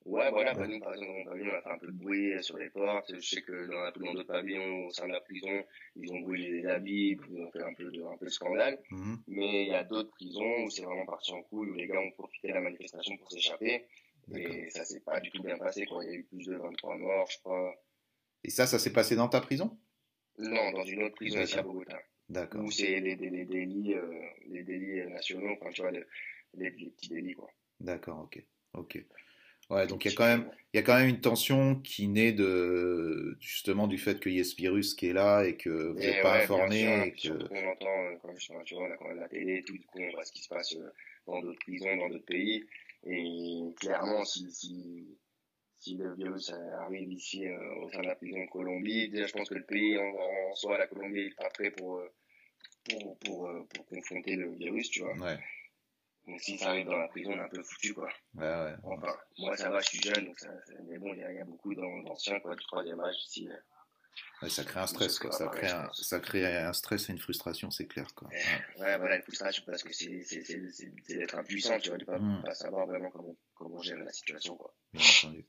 voilà, bah, nous, par exemple, dans le pavillon, on a fait un peu de bruit sur les portes. Je sais que dans, dans d'autres pavillons au sein de la prison, ils ont brûlé les habits, ils ont fait un peu de, un peu de scandale. Mhm. Mais il y a d'autres prisons où c'est vraiment parti en couille, où les gars ont profité de la manifestation pour s'échapper. Et ça s'est pas du tout bien passé, quoi. Il y a eu plus de 23 morts, je crois.
Et ça, ça s'est passé dans ta prison?
Non, dans une autre prison ici à Bogota. D'accord. Où c'est les, les, les, délits, euh, les délits nationaux, enfin, tu vois, les, les petits délits, quoi.
D'accord, ok. Ok. Ouais, donc il y a quand même, il y a quand même une tension qui naît de justement du fait qu'il y ait ce virus qui est là et que vous n'êtes pas informé. et que...
On entend, euh, comme je, tu vois, on a quand même la télé, tout du coup on voit ce qui se passe euh, dans d'autres prisons, dans d'autres pays. Et clairement, si, si, si le virus arrive ici euh, au sein de la prison de Colombie, déjà je pense que le pays en, en soi, la Colombie, est pas prêt pour, pour, pour, pour, confronter le virus, tu vois. Ouais. Donc si ça arrive dans la prison, on est un peu foutu, quoi.
Ouais, ouais.
Enfin, moi, ça va, je suis jeune, donc ça, mais bon, il y, a, y a beaucoup d'anciens, quoi, du troisième âge ici.
Ouais, ça crée un stress, quoi. Ça crée un, ça crée un stress et une frustration, c'est clair, quoi.
Ouais. ouais, voilà, une frustration parce que c'est d'être impuissant, tu vois, de pas, mmh. pas savoir vraiment comment, comment gérer la situation, quoi.
Bien entendu.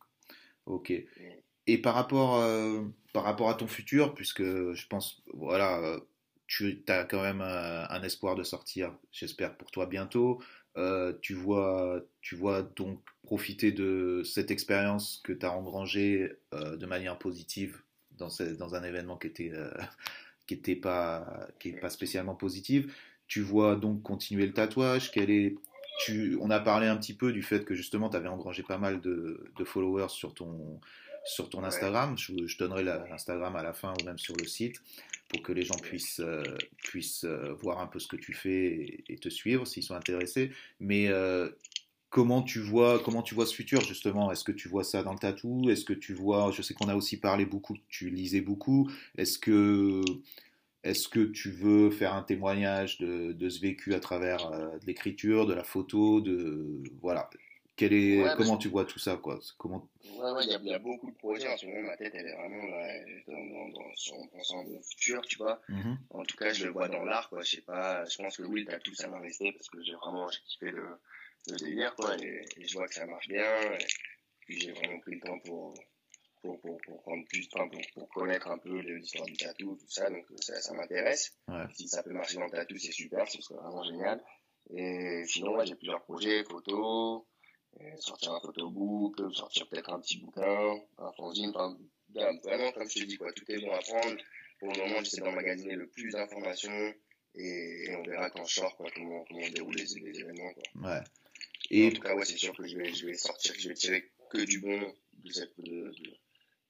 Ok. Et par rapport, euh, par rapport à ton futur, puisque je pense, voilà, euh, tu as quand même un, un espoir de sortir, j'espère pour toi bientôt. Euh, tu, vois, tu vois donc profiter de cette expérience que tu as engrangée euh, de manière positive dans, un événement qui était, euh, qui pas, qui pas spécialement positif. Tu vois donc continuer le tatouage. Est, tu, on a parlé un petit peu du fait que justement tu avais engrangé pas mal de, followers sur ton, sur ton Instagram. Je, je donnerai l'Instagram à la fin ou même sur le site pour que les gens puissent, euh, puissent euh, voir un peu ce que tu fais et, te suivre s'ils sont intéressés. Mais euh, comment tu vois comment tu vois ce futur justement? Est-ce que tu vois ça dans le tatou? Est-ce que tu vois Je sais qu'on a aussi parlé beaucoup, tu lisais beaucoup. Est-ce que est-ce que tu veux faire un témoignage de, de ce vécu à travers de l'écriture, de la photo, de voilà est, comment tu vois tout ça, quoi? Comment...
Ouais, ouais, il y, a, y, a beaucoup de projets. En ce moment, ma tête, elle est vraiment dans, dans, son, pensant au futur, tu vois. Mm-hmm. En tout cas, je le vois dans l'art, quoi. Je sais pas, je pense que oui, le tatou, ça m'a resté parce que j'ai vraiment, j'ai kiffé le, le délire, quoi. Et, je vois que ça marche bien. Et puis, j'ai vraiment pris le temps pour, pour, pour, pour prendre plus de temps pour, pour connaître un peu l'histoire du tatou, tout ça. Donc, ça, ça m'intéresse. Ouais. Si ça peut marcher dans le tatou, c'est super, ce serait vraiment génial. Et sinon, moi, j'ai plusieurs projets, photos. Sortir un photobook, sortir peut-être un petit bouquin, un fanzine, enfin, vraiment, comme je te dis, quoi, tout est bon à prendre. Pour le moment, j'essaie d'emmagasiner le plus d'informations et, on verra quand je sors, quoi, comment, comment déroule les, les événements, quoi.
Ouais.
Et... En tout cas, ouais, c'est sûr que je vais, je vais sortir, je vais tirer que du bon de cette, de,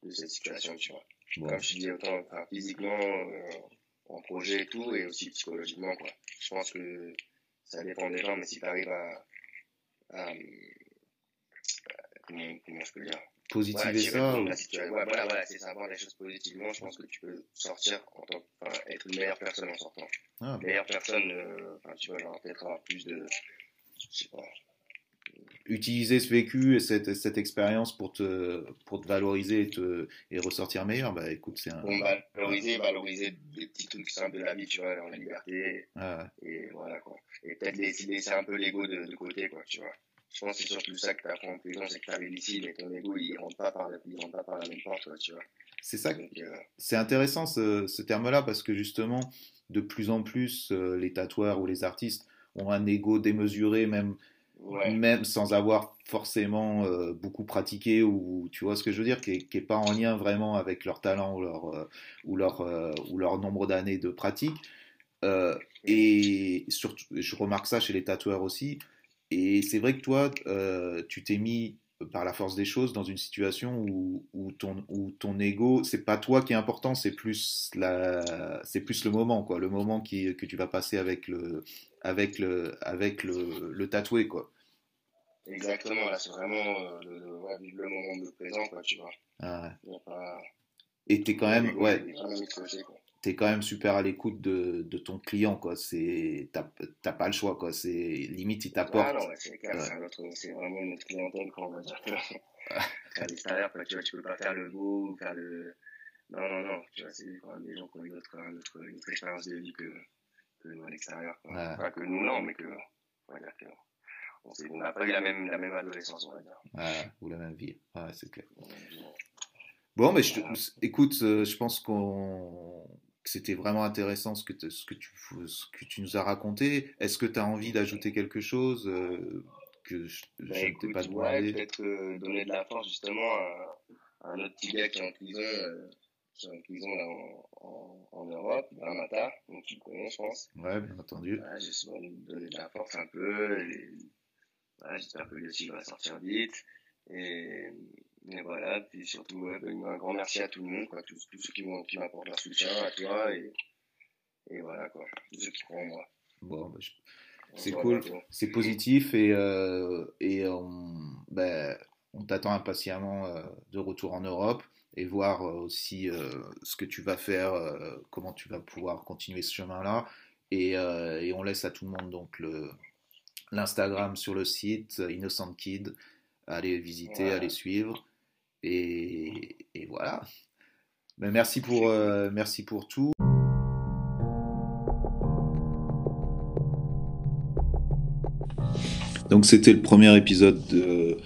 de, cette situation, tu vois. Comme je dis, autant enfin, physiquement, euh, en projet et tout, et aussi psychologiquement, quoi. Je pense que ça dépend des gens, mais si tu arrives à, à, comment, comment je peux dire
positiver ça ou...
ouais, voilà, voilà c'est ça, voir les choses positivement, je pense que tu peux sortir, en tant, enfin, être une meilleure personne en sortant. Ah, une meilleure personne, euh, enfin, tu vas peut-être avoir plus de, je sais pas,
utiliser ce vécu et cette, cette expérience pour te, pour te valoriser et, te, et ressortir meilleur, bah écoute, c'est un.
Bon, valoriser, valoriser des petits trucs simples de la vie, tu vois, dans la liberté. Ah et voilà, quoi. Et peut-être laisser, laisser un peu l'ego de, de, côté, quoi, tu vois. Je pense que c'est surtout ça que tu apprends en prison, c'est que tu arrives ici, mais ton ego, il rentre pas par, il rentre pas par la même porte, tu vois.
C'est ça. Euh, c'est intéressant ce, ce terme-là parce que justement, de plus en plus, euh, les tatoueurs ou les artistes ont un ego démesuré, même même sans avoir forcément euh, beaucoup pratiqué ou tu vois ce que je veux dire, qui n'est pas en lien vraiment avec leur talent ou leur, euh, ou leur, euh, ou leur nombre d'années de pratique. et surtout, je remarque ça chez les tatoueurs aussi. Et c'est vrai que toi, tu t'es mis par la force des choses dans une situation où, où ton, où ton ego, c'est pas toi qui est important, c'est plus, la, c'est plus le moment, quoi, le moment qui, que tu vas passer avec le, avec le, avec le, le tatoué, quoi.
Exactement, là, c'est vraiment euh, le, ouais, le moment de présent, quoi, tu vois. Ah ouais. Pas...
Et t'es quand même, ouais. T'es quand même super à l'écoute de, de, ton client, quoi. C'est, t'as pas le choix, quoi. C'est limite, il t'apporte. Ah
non, c'est ouais. c'est vraiment notre clientèle, quoi, on va dire. faire des salaires, tu vois, tu peux pas faire le beau, faire le. Non, non, non, tu vois, c'est quand même des gens qui ont une autre, notre, notre expérience de vie que, que nous à l'extérieur, quoi. Ouais. Pas que nous, non, mais que, on va dire que on n'a pas eu la même, la même adolescence, on va dire.
Ah, ou la même vie. Ah, c'est clair. Bon, mais je, écoute, euh, je pense qu'on que c'était vraiment intéressant ce que, ce, que tu, ce que tu nous as raconté. Est-ce que tu as envie d'ajouter quelque chose euh, que je,
bah, pas demandé? Peut-être euh, donner de la force justement à, un autre petit gars qui est en prison, qui est en prison là, en, en, Europe, dans Mata, donc tu le connais, je pense.
Ouais, bien entendu.
Ouais, juste lui donner de la force un peu. J'espère que lui aussi va sortir vite. Et, et voilà, puis surtout, un grand merci à tout le monde, quoi, tous, ceux qui m'apportent leur soutien, à toi, et, et voilà, quoi, tous ceux qui croient en moi.
Bon, bah, c'est cool, c'est positif, et, euh, et on, ben, on t'attend impatiemment euh, de retour en Europe et voir euh, aussi euh, ce que tu vas faire, comment tu vas pouvoir continuer ce chemin-là. Et, et, on laisse à tout le monde donc le, l'Instagram sur le site, Innocent Kid. Allez visiter, allez suivre. Et, et voilà. Mais merci, pour, euh, merci pour tout. Donc c'était le premier épisode de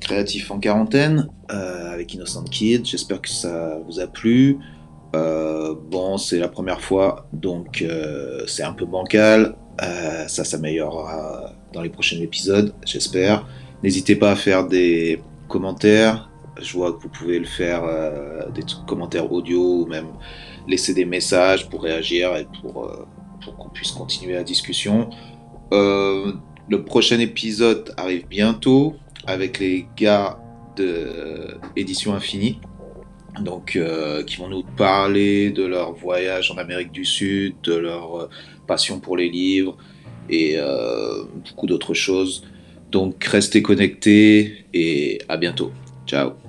Créatif en quarantaine euh, avec Innocent Kid. J'espère que ça vous a plu. Euh, bon, c'est la première fois, donc c'est un peu bancal. ça s'améliorera dans les prochains épisodes, j'espère. N'hésitez pas à faire des commentaires. Je vois que vous pouvez le faire, euh, des commentaires audio ou même laisser des messages pour réagir et pour, euh, pour qu'on puisse continuer la discussion. Euh, le prochain épisode arrive bientôt avec les gars de Édition Infinie. Donc, qui vont nous parler de leur voyage en Amérique du Sud, de leur passion pour les livres, et beaucoup d'autres choses. Donc restez connectés et à bientôt. Ciao